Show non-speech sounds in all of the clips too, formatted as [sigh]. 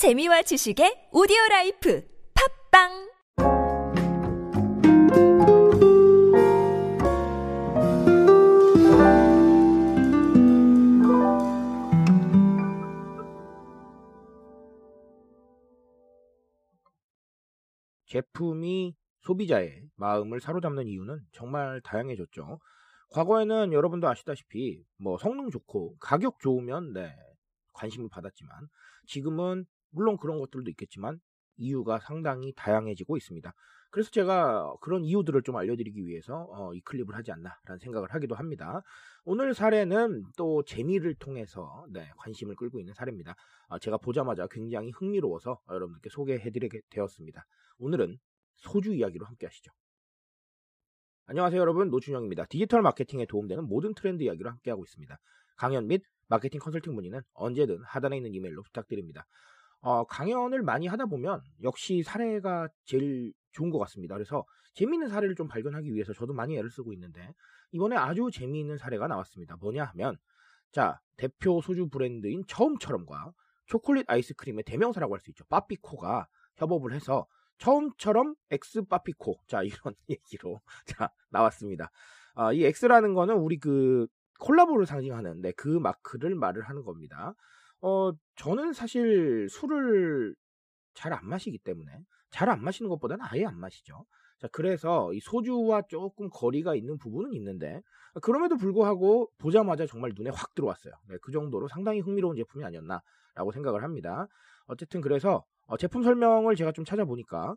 재미와 지식의 오디오 life 팟빵 제품이 소비자의 마음을 사로잡는 이유는 정말 다양해졌죠. 과거에는 여러분도 아시다시피 뭐 성능 좋고 가격 좋으면 네, 관심을 받았지만 지금은 물론 그런 것들도 있겠지만 이유가 상당히 다양해지고 있습니다. 그래서 제가 그런 이유들을 좀 알려드리기 위해서 어, 이 클립을 하지 않나라는 생각을 하기도 합니다. 오늘 사례는 또 재미를 통해서 네, 관심을 끌고 있는 사례입니다. 아, 제가 보자마자 굉장히 흥미로워서 여러분들께 소개해드리게 되었습니다. 오늘은 소주 이야기로 함께 하시죠. 안녕하세요 여러분 노준영입니다. 디지털 마케팅에 도움되는 모든 트렌드 이야기로 함께하고 있습니다. 강연 및 마케팅 컨설팅 문의는 언제든 하단에 있는 이메일로 부탁드립니다. 어, 강연을 많이 하다 보면 역시 사례가 제일 좋은 것 같습니다. 그래서 재미있는 사례를 좀 발견하기 위해서 저도 많이 애를 쓰고 있는데 이번에 아주 재미있는 사례가 나왔습니다. 뭐냐 하면 자 대표 소주 브랜드인 처음처럼과 초콜릿 아이스크림의 대명사라고 할 수 있죠. 빠삐코가 협업을 해서 처음처럼 엑스 빠피코 자 [laughs] 이런 얘기로 자 나왔습니다. 아, 이 엑스라는 거는 우리 그 콜라보를 상징하는 네, 그 마크를 말을 하는 겁니다. 어 저는 사실 술을 잘 안 마시기 때문에 잘 안 마시는 것보다는 아예 안 마시죠. 자 그래서 이 소주와 조금 거리가 있는 부분은 있는데 그럼에도 불구하고 보자마자 정말 눈에 확 들어왔어요. 네, 그 정도로 상당히 흥미로운 제품이 아니었나라고 생각을 합니다. 어쨌든 그래서 어, 제품 설명을 제가 좀 찾아보니까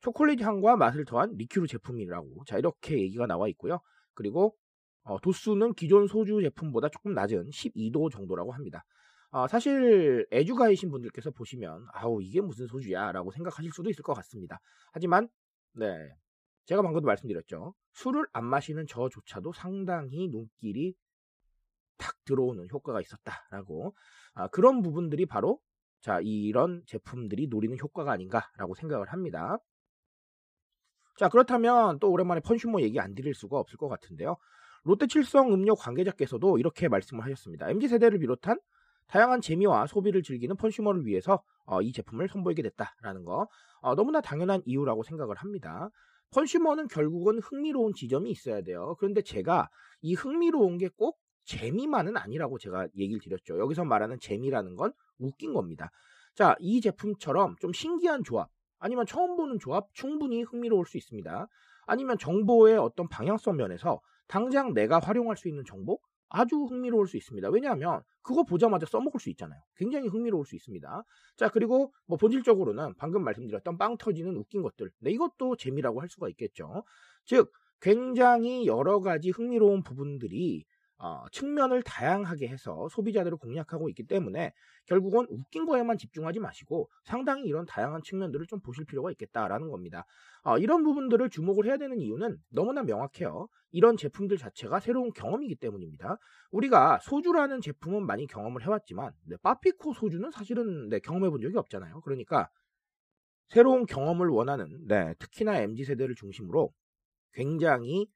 초콜릿 향과 맛을 더한 리큐르 제품이라고 자 이렇게 얘기가 나와 있고요. 그리고 어, 도수는 기존 소주 제품보다 조금 낮은 12도 정도라고 합니다. 어, 사실 애주가이신 분들께서 보시면 아우 이게 무슨 소주야라고 생각하실 수도 있을 것 같습니다. 하지만 네 제가 방금도 말씀드렸죠. 술을 안 마시는 저조차도 상당히 눈길이 탁 들어오는 효과가 있었다라고 아, 그런 부분들이 바로 자, 이런 제품들이 노리는 효과가 아닌가라고 생각을 합니다. 자, 그렇다면 또 오랜만에 펀슈머 얘기 안 드릴 수가 없을 것 같은데요. 롯데칠성 음료 관계자께서도 이렇게 말씀을 하셨습니다. MZ세대를 비롯한 다양한 재미와 소비를 즐기는 펀슈머를 위해서 어, 이 제품을 선보이게 됐다라는 거 어, 너무나 당연한 이유라고 생각을 합니다. 펀슈머는 결국은 흥미로운 지점이 있어야 돼요. 그런데 제가 이 흥미로운 게 꼭 재미만은 아니라고 제가 얘기를 드렸죠. 여기서 말하는 재미라는 건 웃긴 겁니다. 자, 이 제품처럼 좀 신기한 조합, 아니면 처음 보는 조합 충분히 흥미로울 수 있습니다. 아니면 정보의 어떤 방향성 면에서 당장 내가 활용할 수 있는 정보 아주 흥미로울 수 있습니다. 왜냐하면 그거 보자마자 써먹을 수 있잖아요. 굉장히 흥미로울 수 있습니다. 자 그리고 뭐 본질적으로는 방금 말씀드렸던 빵 터지는 웃긴 것들, 네 이것도 재미라고 할 수가 있겠죠. 즉 굉장히 여러 가지 흥미로운 부분들이 어, 측면을 다양하게 해서 소비자들을 공략하고 있기 때문에 결국은 웃긴 거에만 집중하지 마시고 상당히 이런 다양한 측면들을 좀 보실 필요가 있겠다라는 겁니다. 어, 이런 부분들을 주목을 해야 되는 이유는 너무나 명확해요. 이런 제품들 자체가 새로운 경험이기 때문입니다. 우리가 소주라는 제품은 많이 경험을 해왔지만 네, 빠피코 소주는 사실은 네, 경험해 본 적이 없잖아요. 그러니까 새로운 경험을 원하는 네, 특히나 MZ 세대를 중심으로 굉장히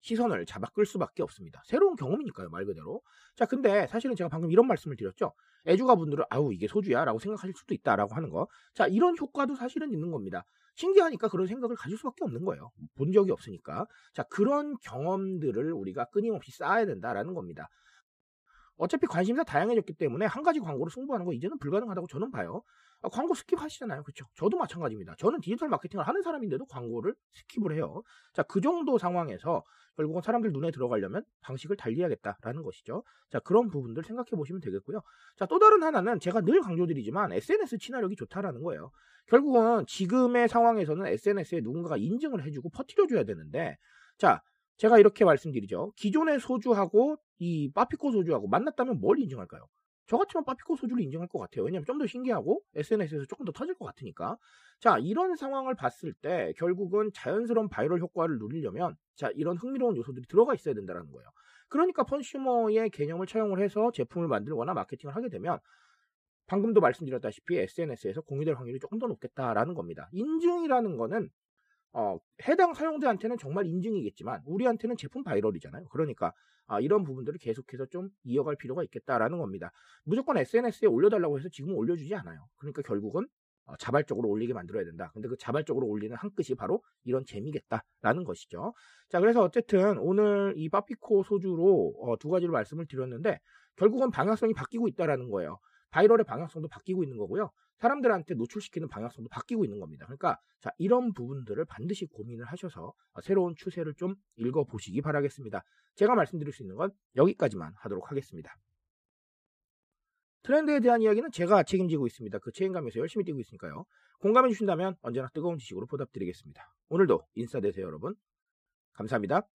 시선을 잡아 끌 수밖에 없습니다. 새로운 경험이니까요, 말 그대로. 자, 근데 사실은 제가 방금 이런 말씀을 드렸죠. 애주가 분들은 아우 이게 소주야 라고 생각하실 수도 있다라고 하는 거. 자, 이런 효과도 사실은 있는 겁니다. 신기하니까 그런 생각을 가질 수밖에 없는 거예요. 본 적이 없으니까. 자, 그런 경험들을 우리가 끊임없이 쌓아야 된다라는 겁니다. 어차피 관심사 다양해졌기 때문에 한 가지 광고로 승부하는 거 이제는 불가능하다고 저는 봐요. 아, 광고 skip하시잖아요. 그렇죠? 저도 마찬가지입니다. 저는 디지털 마케팅을 하는 사람인데도 광고를 skip을 해요. 자, 그 정도 상황에서 결국은 사람들 눈에 들어가려면 방식을 달리해야겠다라는 것이죠. 자, 그런 부분들 생각해 보시면 되겠고요. 자, 또 다른 하나는 제가 늘 강조드리지만 SNS 친화력이 좋다라는 거예요. 결국은 지금의 상황에서는 SNS에 누군가가 인증을 해주고 퍼뜨려줘야 되는데, 자, 제가 이렇게 말씀드리죠. 기존의 소주하고 이 빠피코 소주하고 만났다면 뭘 인증할까요? 저 같으면 빠피코 소주를 인정할 것 같아요. 왜냐하면 좀 더 신기하고 SNS에서 조금 더 터질 것 같으니까. 자, 이런 상황을 봤을 때 결국은 자연스러운 바이럴 효과를 누리려면 자, 이런 흥미로운 요소들이 들어가 있어야 된다는 거예요. 그러니까 funsumer의 개념을 차용을 해서 제품을 만들거나 마케팅을 하게 되면 방금도 말씀드렸다시피 SNS에서 공유될 확률이 조금 더 높겠다라는 겁니다. 인증이라는 거는 어, 해당 사용자한테는 정말 인증이겠지만 우리한테는 제품 viral이잖아요. 그러니까 아, 이런 부분들을 계속해서 좀 이어갈 필요가 있겠다라는 겁니다. 무조건 SNS에 올려달라고 해서 지금 올려주지 않아요. 그러니까 결국은 어, 자발적으로 올리게 만들어야 된다. 근데 그 자발적으로 올리는 한 끝이 바로 이런 재미겠다라는 것이죠. 자, 그래서 어쨌든 오늘 이 빠피코 소주로 어, 두 가지를 말씀을 드렸는데 결국은 방향성이 바뀌고 있다라는 거예요. 바이럴의 방향성도 바뀌고 있는 거고요. 사람들한테 노출시키는 방향성도 바뀌고 있는 겁니다. 그러니까 자 이런 부분들을 반드시 고민을 하셔서 새로운 추세를 좀 읽어보시기 바라겠습니다. 제가 말씀드릴 수 있는 건 여기까지만 하도록 하겠습니다. 트렌드에 대한 이야기는 제가 책임지고 있습니다. 그 책임감에서 열심히 뛰고 있으니까요. 공감해 주신다면 언제나 뜨거운 지식으로 보답드리겠습니다. 오늘도 인싸 되세요 여러분. 감사합니다.